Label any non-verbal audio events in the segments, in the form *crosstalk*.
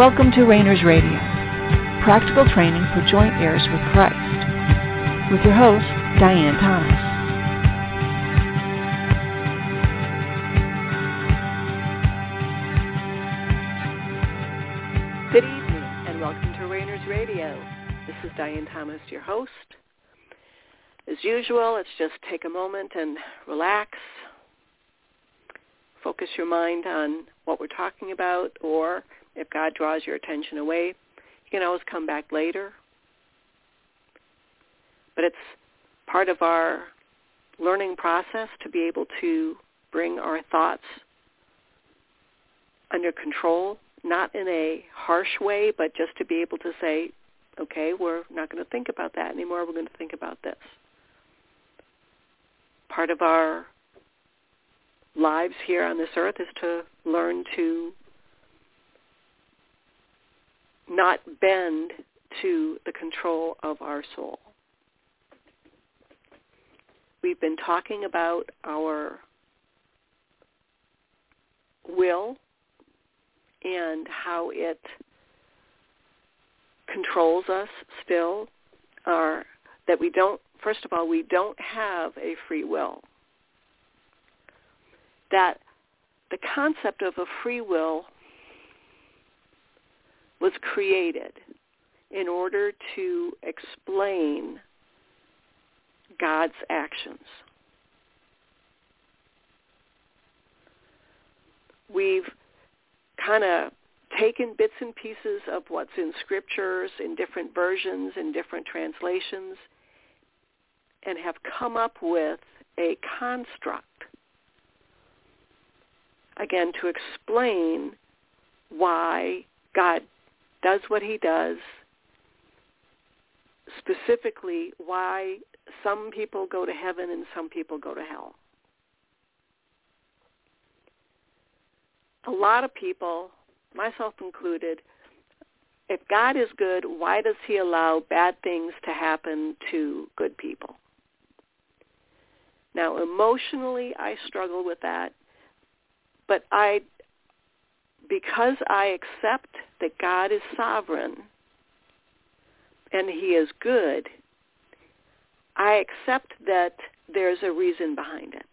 Welcome to Rainers Radio, practical training for joint heirs with Christ, with your host, Diane Thomas. Good evening and welcome to Rainers Radio. This is Diane Thomas, your host. As usual, let's just take a moment and relax. Focus your mind on what we're talking about or if God draws your attention away, you can always come back later. But it's part of our learning process to be able to bring our thoughts under control, not in a harsh way, but just to be able to say, okay, we're not going to think about that anymore. We're going to think about this. Part of our lives here on this earth is to learn to not bend to the control of our soul. We've been talking about our will and how it controls us still, or that we don't, first of all, we don't have a free will. That the concept of a free will was created in order to explain God's actions. We've kind of taken bits and pieces of what's in scriptures in different versions in different translations and have come up with a construct again to explain why God does what he does, specifically why some people go to heaven and some people go to hell. A lot of people, myself included, if God is good, why does he allow bad things to happen to good people? Now, emotionally, I struggle with that, but I because I accept that God is sovereign and he is good, I accept that there's a reason behind it.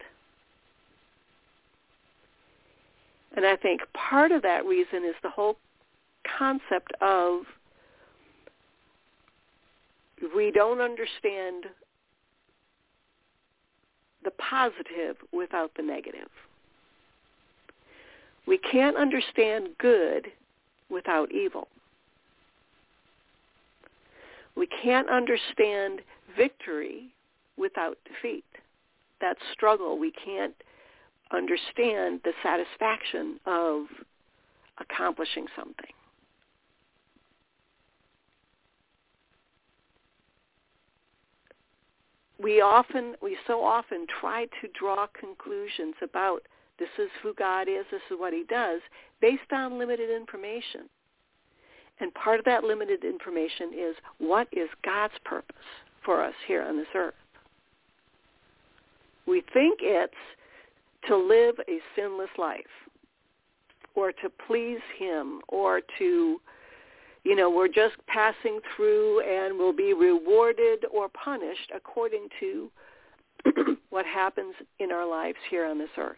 And I think part of that reason is the whole concept of we don't understand the positive without the negative. We can't understand good without evil. We can't understand victory without defeat. That struggle, we can't understand the satisfaction of accomplishing something. We often, we so often try to draw conclusions about this is who God is. This is what he does based on limited information. And part of that limited information is what is God's purpose for us here on this earth? We think it's to live a sinless life or to please him or to, you know, we're just passing through and will be rewarded or punished according to *clears throat* what happens in our lives here on this earth.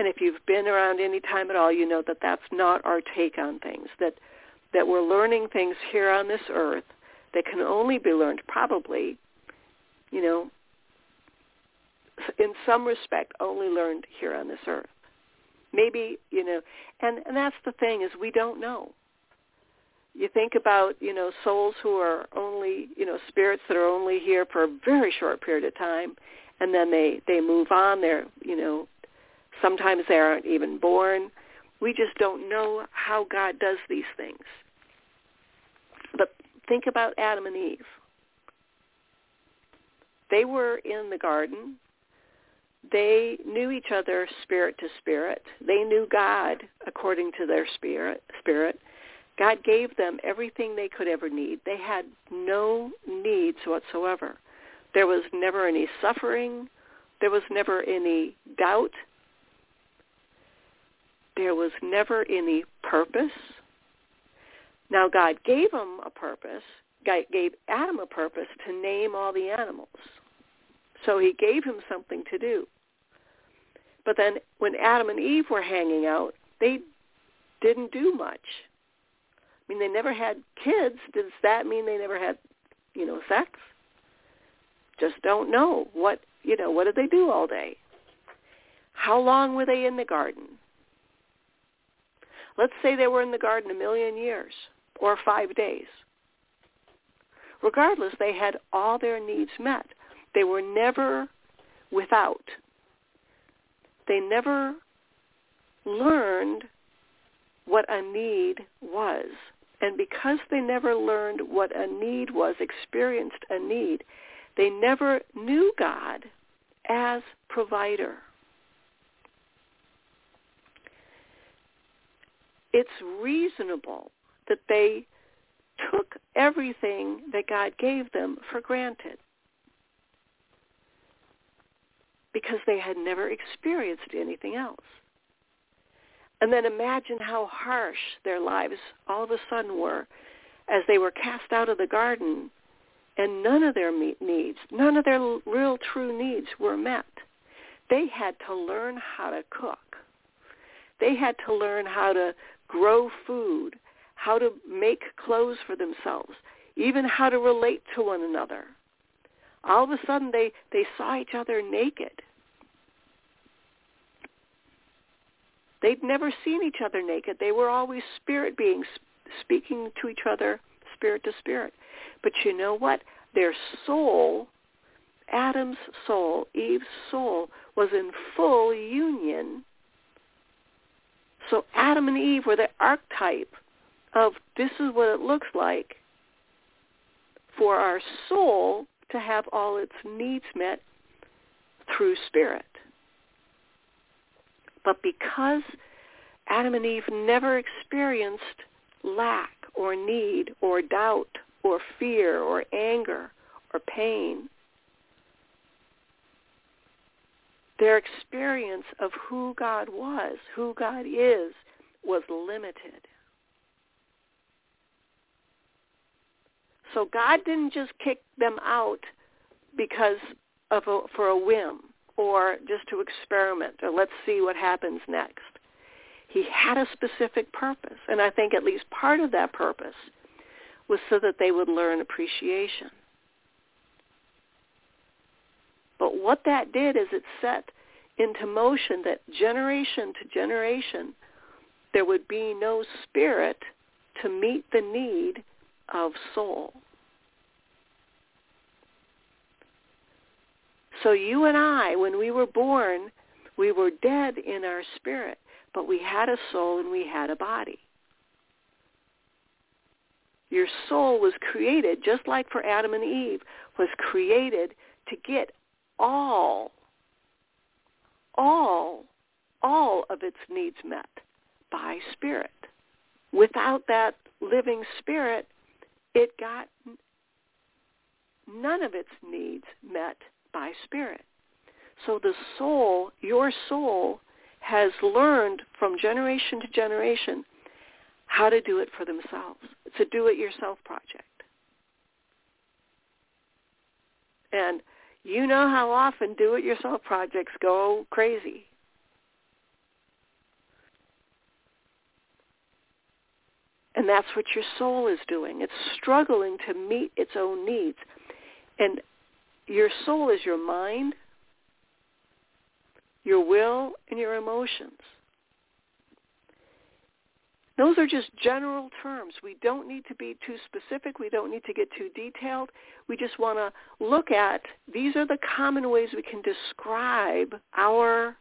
And if you've been around any time at all, you know that that's not our take on things, that, that we're learning things here on this earth that can only be learned probably, you know, in some respect only learned here on this earth. Maybe, you know, and, and that's the thing is we don't know. You think about, you know, souls who are only, you know, spirits that are only here for a very short period of time and then they, they move on. They're, you know, Sometimes they aren't even born. We just don't know how God does these things. But think about Adam and Eve. They were in the garden. They knew each other spirit to spirit. They knew God according to their spirit. Spirit. God gave them everything they could ever need. They had no needs whatsoever. There was never any suffering. There was never any doubt there was never any purpose. Now God gave him a purpose. Gave Adam a purpose to name all the animals. So he gave him something to do. But then when Adam and Eve were hanging out, they didn't do much. I mean, they never had kids. Does that mean they never had, you know, sex? Just don't know. What, you know, what did they do all day? How long were they in the garden? Let's say they were in the garden a million years or five days. Regardless, they had all their needs met. They were never without. They never learned what a need was. And because they never learned what a need was, experienced a need, they never knew God as provider. It's reasonable that they took everything that God gave them for granted because they had never experienced anything else. And then imagine how harsh their lives all of a sudden were as they were cast out of the garden and none of their needs, none of their real true needs were met. They had to learn how to cook. They had to learn how to grow food, how to make clothes for themselves, even how to relate to one another. All of a sudden they, they saw each other naked. They'd never seen each other naked. They were always spirit beings speaking to each other spirit to spirit. But you know what? Their soul, Adam's soul, Eve's soul, was in full union. So Adam and Eve were the archetype of this is what it looks like for our soul to have all its needs met through spirit. But because Adam and Eve never experienced lack or need or doubt or fear or anger or pain, their experience of who God was, who God is, was limited. So God didn't just kick them out because of a, for a whim or just to experiment or let's see what happens next. He had a specific purpose, and I think at least part of that purpose was so that they would learn appreciation. But what that did is it set into motion that generation to generation there would be no spirit to meet the need of soul. So you and I, when we were born, we were dead in our spirit, but we had a soul and we had a body. Your soul was created, just like for Adam and Eve, was created to get all, all, all of its needs met by spirit. Without that living spirit, it got none of its needs met by spirit. So the soul, your soul, has learned from generation to generation how to do it for themselves. It's a do-it-yourself project. And you know how often do-it-yourself projects go crazy. And that's what your soul is doing. It's struggling to meet its own needs. And your soul is your mind, your will, and your emotions. Those are just general terms. We don't need to be too specific. We don't need to get too detailed. We just want to look at these are the common ways we can describe our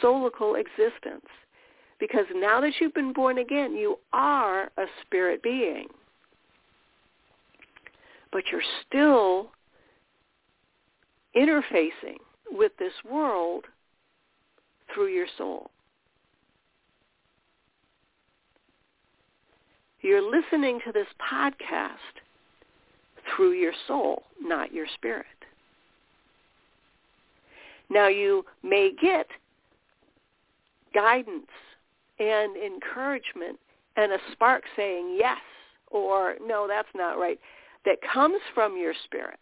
soulical existence. Because now that you've been born again, you are a spirit being. But you're still interfacing with this world through your soul. You're listening to this podcast through your soul, not your spirit. Now you may get guidance and encouragement and a spark saying yes or no, that's not right, that comes from your spirit.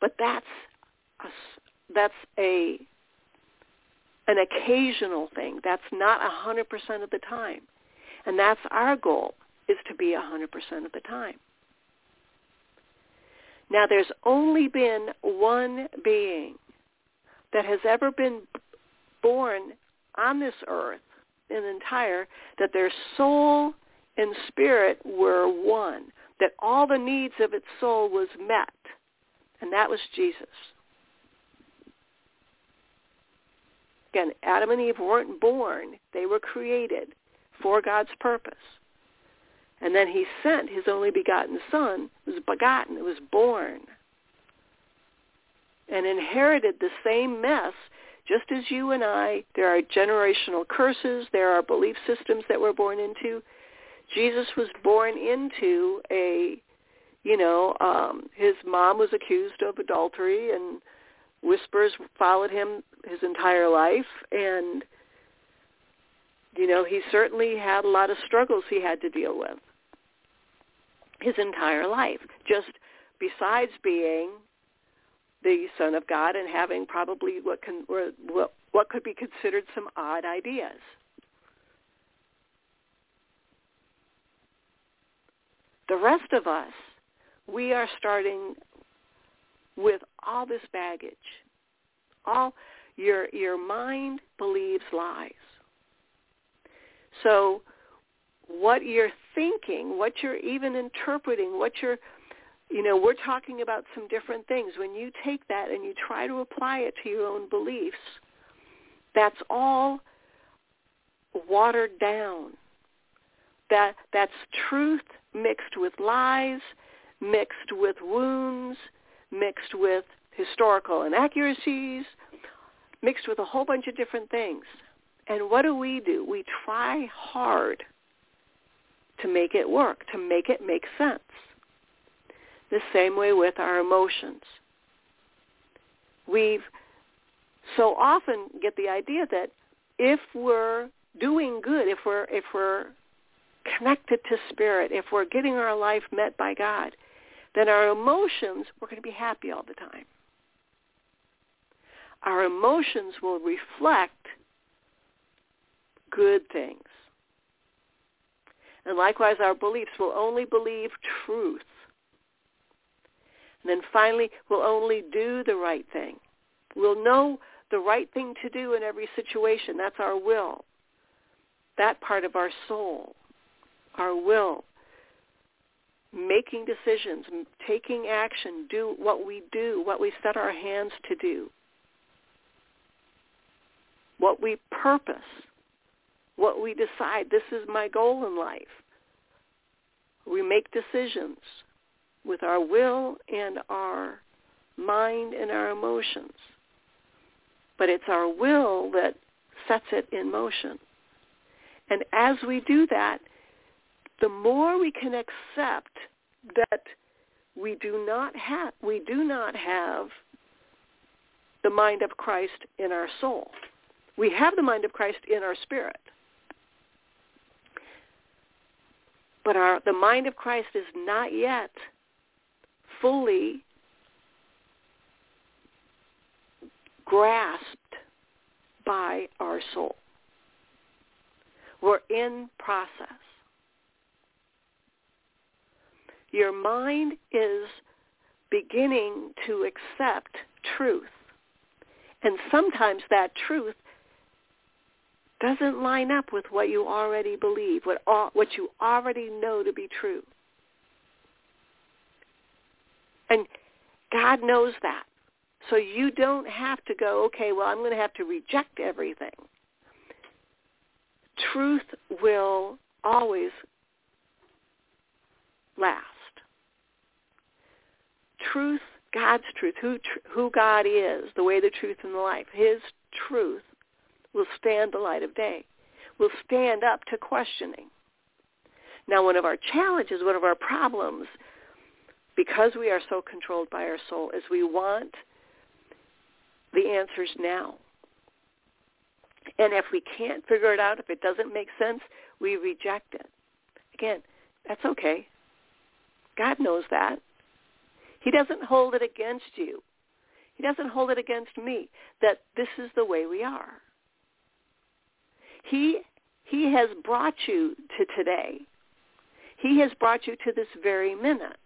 But that's a, that's a an occasional thing. That's not a 100% of the time. And that's our goal, is to be a 100% of the time. Now, there's only been one being that has ever been born on this earth in entire, that their soul and spirit were one, that all the needs of its soul was met, and that was Jesus. Again, Adam and Eve weren't born. They were created for God's purpose. And then he sent his only begotten son, it was begotten, it was born, and inherited the same mess just as you and I, there are generational curses, there are belief systems that we're born into. Jesus was born into a, you know, um, his mom was accused of adultery and whispers followed him his entire life and you know he certainly had a lot of struggles he had to deal with his entire life just besides being the son of god and having probably what can what what could be considered some odd ideas the rest of us we are starting with all this baggage. All your your mind believes lies. So what you're thinking, what you're even interpreting, what you're you know, we're talking about some different things. When you take that and you try to apply it to your own beliefs, that's all watered down. That that's truth mixed with lies, mixed with wounds, mixed with historical inaccuracies, mixed with a whole bunch of different things. And what do we do? We try hard to make it work, to make it make sense. The same way with our emotions. We've so often get the idea that if we're doing good, if we're if we're connected to spirit, if we're getting our life met by God, then our emotions, we're going to be happy all the time. Our emotions will reflect good things. And likewise, our beliefs will only believe truth. And then finally, we'll only do the right thing. We'll know the right thing to do in every situation. That's our will. That part of our soul, our will making decisions, taking action, do what we do, what we set our hands to do, what we purpose, what we decide, this is my goal in life. We make decisions with our will and our mind and our emotions. But it's our will that sets it in motion. And as we do that, the more we can accept that we do not have we do not have the mind of Christ in our soul. We have the mind of Christ in our spirit. But our the mind of Christ is not yet fully grasped by our soul. We're in process. your mind is beginning to accept truth. And sometimes that truth doesn't line up with what you already believe, what, what you already know to be true. And God knows that. So you don't have to go, okay, well, I'm going to have to reject everything. Truth will always last truth, God's truth, who, who God is, the way, the truth, and the life, his truth will stand the light of day, will stand up to questioning. Now, one of our challenges, one of our problems, because we are so controlled by our soul, is we want the answers now. And if we can't figure it out, if it doesn't make sense, we reject it. Again, that's okay. God knows that. He doesn't hold it against you. He doesn't hold it against me that this is the way we are. He he has brought you to today. He has brought you to this very minute.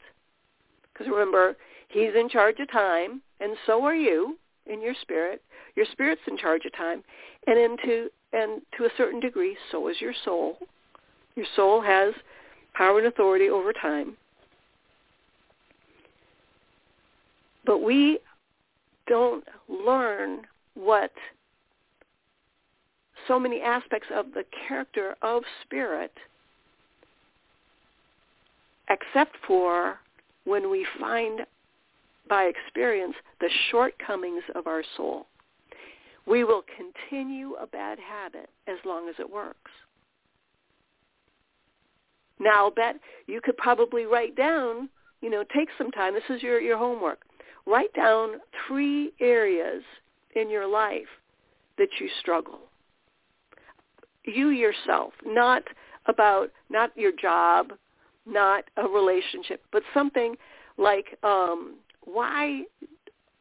Because remember, he's in charge of time, and so are you in your spirit. Your spirit's in charge of time, and into and to a certain degree, so is your soul. Your soul has power and authority over time. But we don't learn what so many aspects of the character of spirit except for when we find by experience the shortcomings of our soul. We will continue a bad habit as long as it works. Now, I'll bet you could probably write down, you know, take some time. This is your, your homework. Write down three areas in your life that you struggle. You yourself, not about, not your job, not a relationship, but something like um, why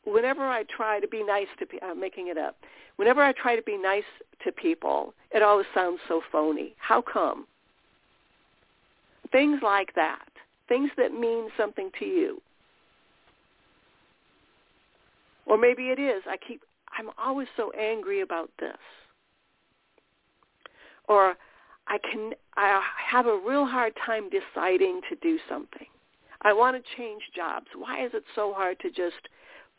whenever I try to be nice to people, I'm making it up. Whenever I try to be nice to people, it always sounds so phony. How come? Things like that. Things that mean something to you. Or maybe it is. I keep I'm always so angry about this. Or I can I have a real hard time deciding to do something. I want to change jobs. Why is it so hard to just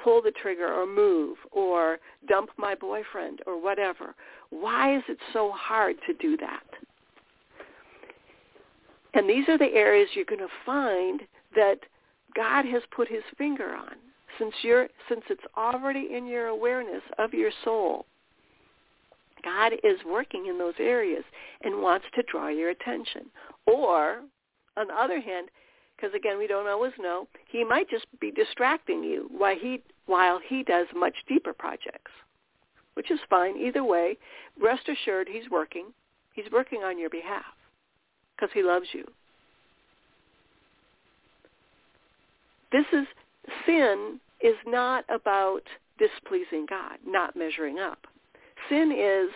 pull the trigger or move or dump my boyfriend or whatever? Why is it so hard to do that? And these are the areas you're going to find that God has put his finger on since you're since it's already in your awareness of your soul God is working in those areas and wants to draw your attention. Or, on the other hand, because again we don't always know, he might just be distracting you while he while he does much deeper projects, which is fine either way. Rest assured, he's working. He's working on your behalf because he loves you. This is sin is not about displeasing God, not measuring up. Sin is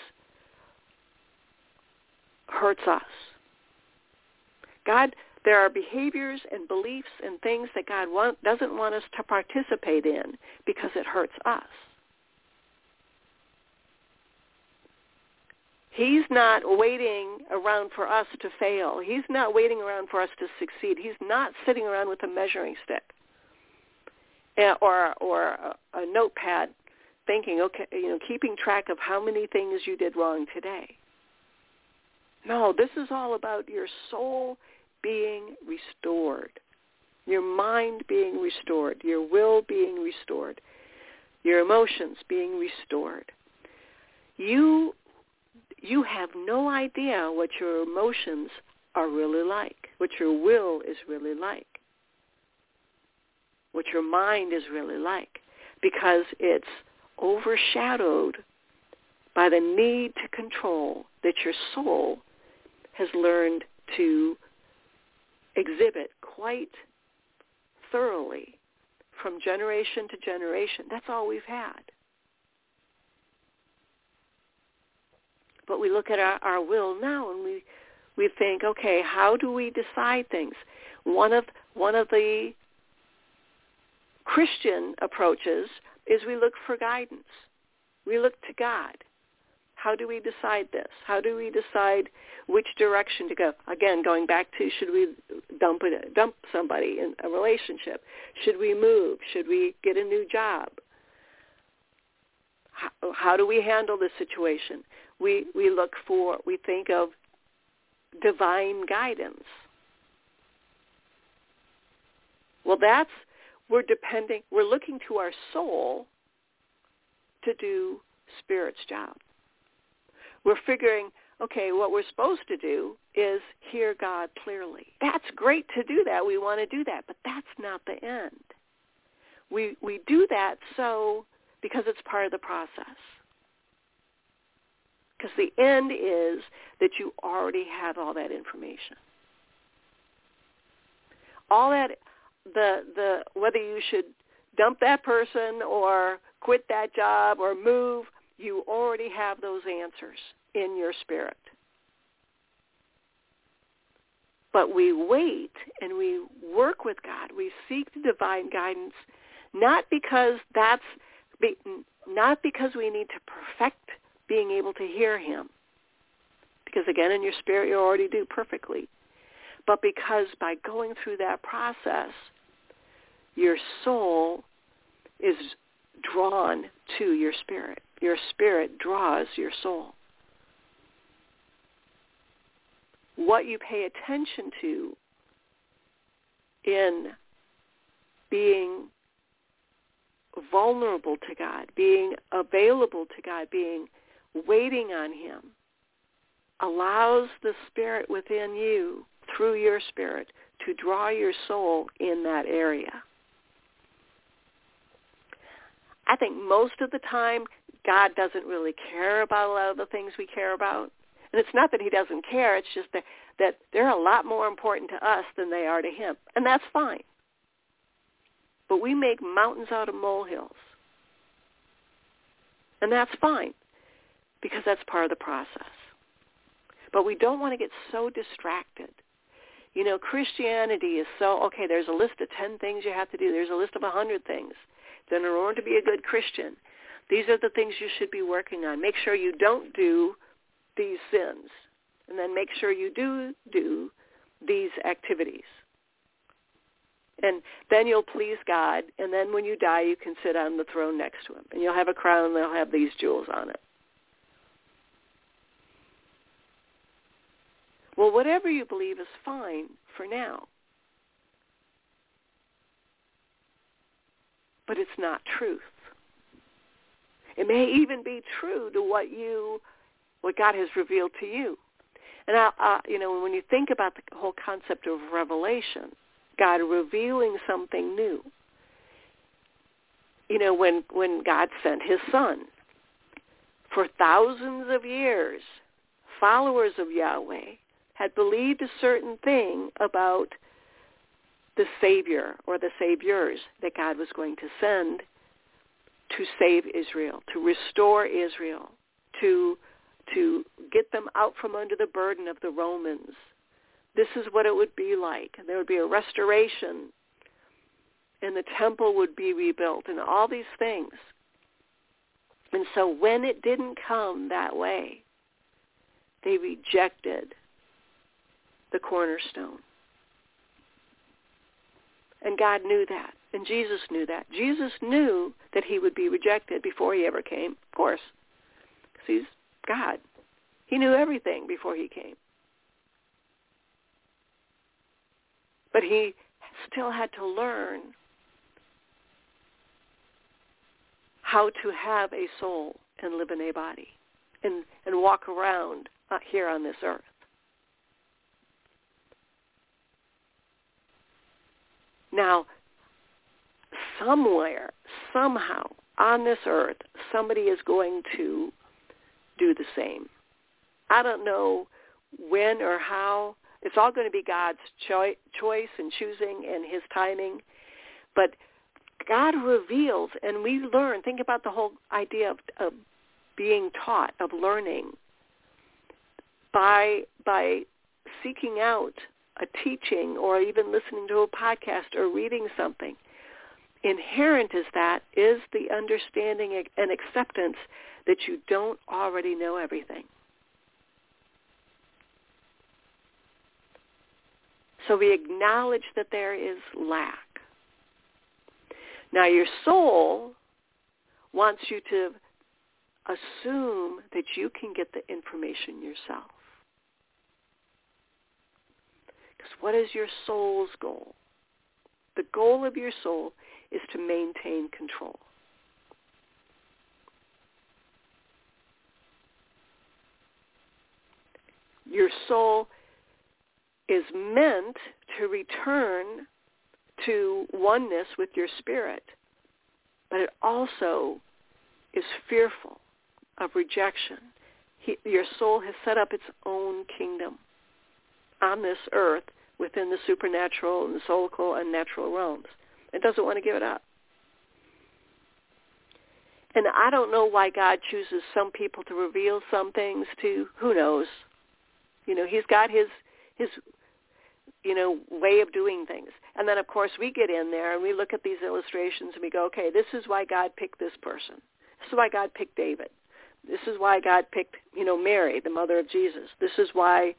hurts us. God, there are behaviors and beliefs and things that God want, doesn't want us to participate in because it hurts us. He's not waiting around for us to fail. He's not waiting around for us to succeed. He's not sitting around with a measuring stick eh, or or a, a notepad thinking, okay, you know, keeping track of how many things you did wrong today. No, this is all about your soul being restored, your mind being restored, your will being restored, your emotions being restored. You you have no idea what your emotions are really like, what your will is really like, what your mind is really like, because it's overshadowed by the need to control that your soul has learned to exhibit quite thoroughly from generation to generation. That's all we've had. But we look at our, our will now and we we think, okay, how do we decide things? One of one of the Christian approaches is we look for guidance. We look to God. How do we decide this? How do we decide which direction to go? Again, going back to should we dump it, dump somebody in a relationship? Should we move? Should we get a new job? How, how do we handle this situation? We we look for we think of divine guidance. Well, that's we're depending, we're looking to our soul to do spirit's job. We're figuring, okay, what we're supposed to do is hear God clearly. That's great to do that. We want to do that, but that's not the end. We we do that so because it's part of the process. Because the end is that you already have all that information. All that, the, the, whether you should dump that person or quit that job or move, you already have those answers in your spirit. But we wait and we work with God. We seek the divine guidance, not because that's not because we need to perfect being able to hear him. Because again, in your spirit, you already do perfectly. But because by going through that process, your soul is drawn to your spirit. Your spirit draws your soul. What you pay attention to in being vulnerable to God, being available to God, being waiting on him, allows the spirit within you, through your spirit, to draw your soul in that area. I think most of the time God doesn't really care about a lot of the things we care about. And it's not that he doesn't care, it's just that, that they're a lot more important to us than they are to him. And that's fine. But we make mountains out of molehills. And that's fine because that's part of the process. But we don't want to get so distracted. You know, Christianity is so, okay, there's a list of 10 things you have to do. There's a list of 100 things. Then in order to be a good Christian, these are the things you should be working on. Make sure you don't do these sins. And then make sure you do do these activities. And then you'll please God. And then when you die, you can sit on the throne next to him. And you'll have a crown and they'll have these jewels on it. Well, whatever you believe is fine for now. but it's not truth. It may even be true to what you, what God has revealed to you. And I, uh, you know, when you think about the whole concept of revelation, God revealing something new. You know, when when God sent His Son, for thousands of years, followers of Yahweh had believed a certain thing about the Savior or the Saviors that God was going to send to save Israel, to restore Israel, to, to get them out from under the burden of the Romans. This is what it would be like. There would be a restoration and the temple would be rebuilt and all these things. And so when it didn't come that way, they rejected the cornerstone. And God knew that. And Jesus knew that. Jesus knew that he would be rejected before he ever came, of course. Because he's God. He knew everything before he came. But he still had to learn how to have a soul and live in a body and, and walk around uh, here on this earth. Now, somewhere, somehow, on this earth, somebody is going to do the same. I don't know when or how. It's all going to be God's choi- choice and choosing and his timing. But God reveals and we learn. Think about the whole idea of, of being taught, of learning by by seeking out a teaching or even listening to a podcast or reading something. Inherent is that is the understanding and acceptance that you don't already know everything. So we acknowledge that there is lack. Now your soul wants you to assume that you can get the information yourself. Because what is your soul's goal? The goal of your soul is to maintain control. Your soul is meant to return to oneness with your spirit, but it also is fearful of rejection. he, your soul has set up its own kingdom on this earth within the supernatural and the soulical and natural realms. It doesn't want to give it up. And I don't know why God chooses some people to reveal some things to. Who knows? You know, he's got his his you know way of doing things. And then of course we get in there and we look at these illustrations and we go, okay, this is why God picked this person. This is why God picked David. This is why God picked, you know, Mary, the mother of Jesus. This is why,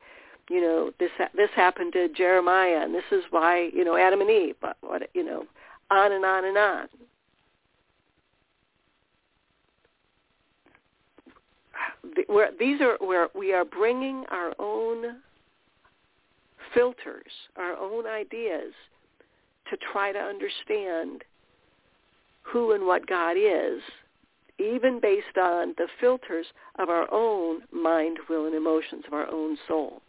you know, this this happened to Jeremiah, and this is why, you know, Adam and Eve. But what, you know, on and on and on. These are where we are bringing our own filters, our own ideas, to try to understand who and what God is even based on the filters of our own mind, will, and emotions, of our own soul.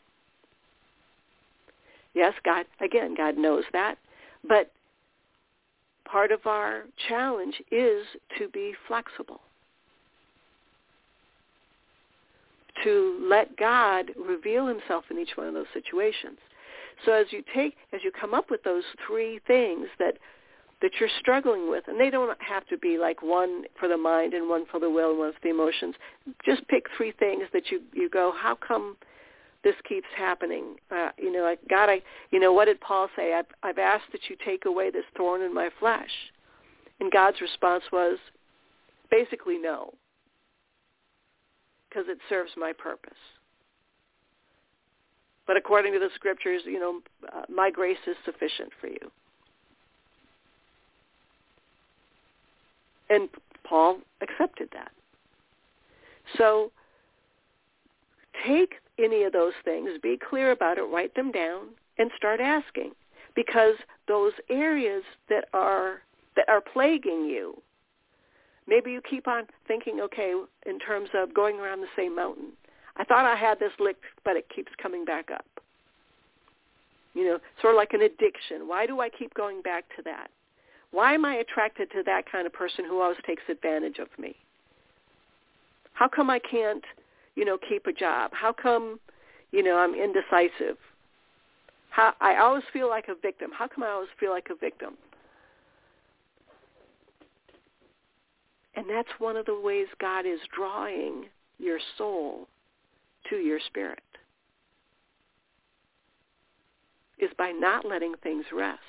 Yes, God, again, God knows that. But part of our challenge is to be flexible. To let God reveal himself in each one of those situations. So as you take, as you come up with those three things that that you're struggling with. And they don't have to be like one for the mind and one for the will and one for the emotions. Just pick three things that you, you go, how come this keeps happening? Uh, you know, like, God, I, you know, what did Paul say? I've, I've asked that you take away this thorn in my flesh. And God's response was basically no, because it serves my purpose. But according to the scriptures, you know, uh, my grace is sufficient for you. And Paul accepted that. So take any of those things, be clear about it, write them down, and start asking. Because those areas that are that are plaguing you, maybe you keep on thinking, okay, in terms of going around the same mountain. I thought I had this licked, but it keeps coming back up. You know, sort of like an addiction. Why do I keep going back to that? Why am I attracted to that kind of person who always takes advantage of me? How come I can't, you know, keep a job? How come, you know, I'm indecisive? How I always feel like a victim. How come I always feel like a victim? And that's one of the ways God is drawing your soul to your spirit is by not letting things rest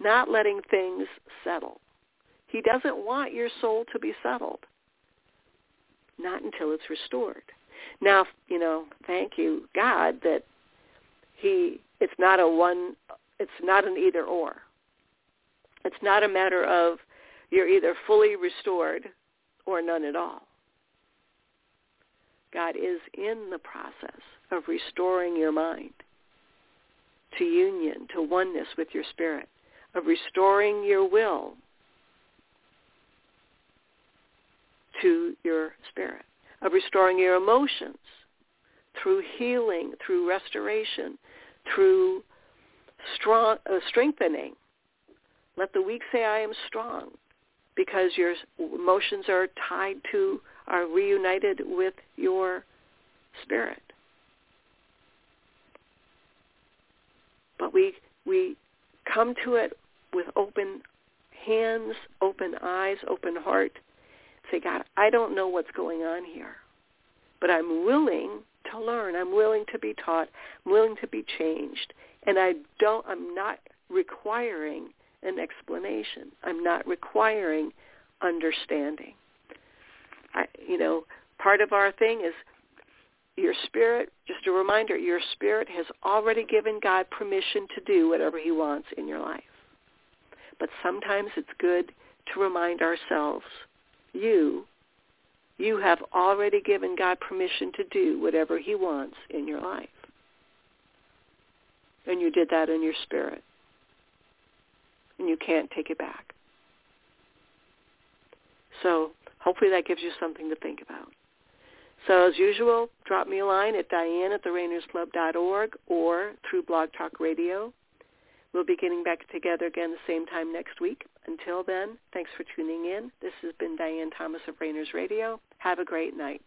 not letting things settle. He doesn't want your soul to be settled. Not until it's restored. Now, you know, thank you, God, that he it's not a one it's not an either or. It's not a matter of you're either fully restored or none at all. God is in the process of restoring your mind to union, to oneness with your spirit of restoring your will to your spirit, of restoring your emotions through healing, through restoration, through strong, uh, strengthening. Let the weak say, I am strong, because your emotions are tied to, are reunited with your spirit. But we, we come to it with open hands, open eyes, open heart. Say, God, I don't know what's going on here, but I'm willing to learn. I'm willing to be taught. I'm willing to be changed. And I don't, I'm not requiring an explanation. I'm not requiring understanding. I, you know, part of our thing is your spirit, just a reminder, your spirit has already given God permission to do whatever he wants in your life. But sometimes it's good to remind ourselves, you, you have already given God permission to do whatever he wants in your life. And you did that in your spirit. And you can't take it back. So hopefully that gives you something to think about. So as usual, drop me a line at diane at therainersclub.org or through Blog Talk Radio. We'll be getting back together again the same time next week. Until then, thanks for tuning in. This has been Diane Thomas of Rainers Radio. Have a great night.